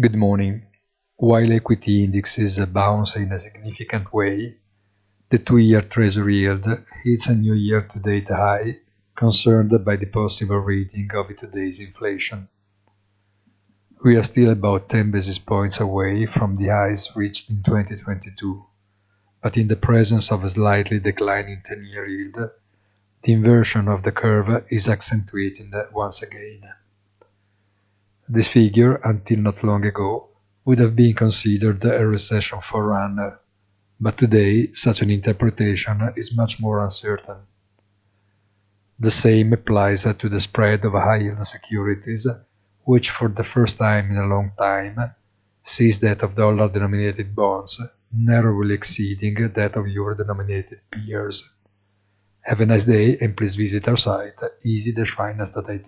Good morning. While equity indexes bounce in a significant way, the two-year Treasury yield hits a new year-to-date high, concerned by the possible reading of today's inflation. We are still about 10 basis points away from the highs reached in 2022, but in the presence of a slightly declining 10-year yield, the inversion of the curve is accentuated once again. This figure, until not long ago, would have been considered a recession forerunner, but today such an interpretation is much more uncertain. The same applies to the spread of high-yield securities, which for the first time in a long time sees that of dollar-denominated bonds narrowly exceeding that of euro-denominated peers. Have a nice day and please visit our site easy-finance.it.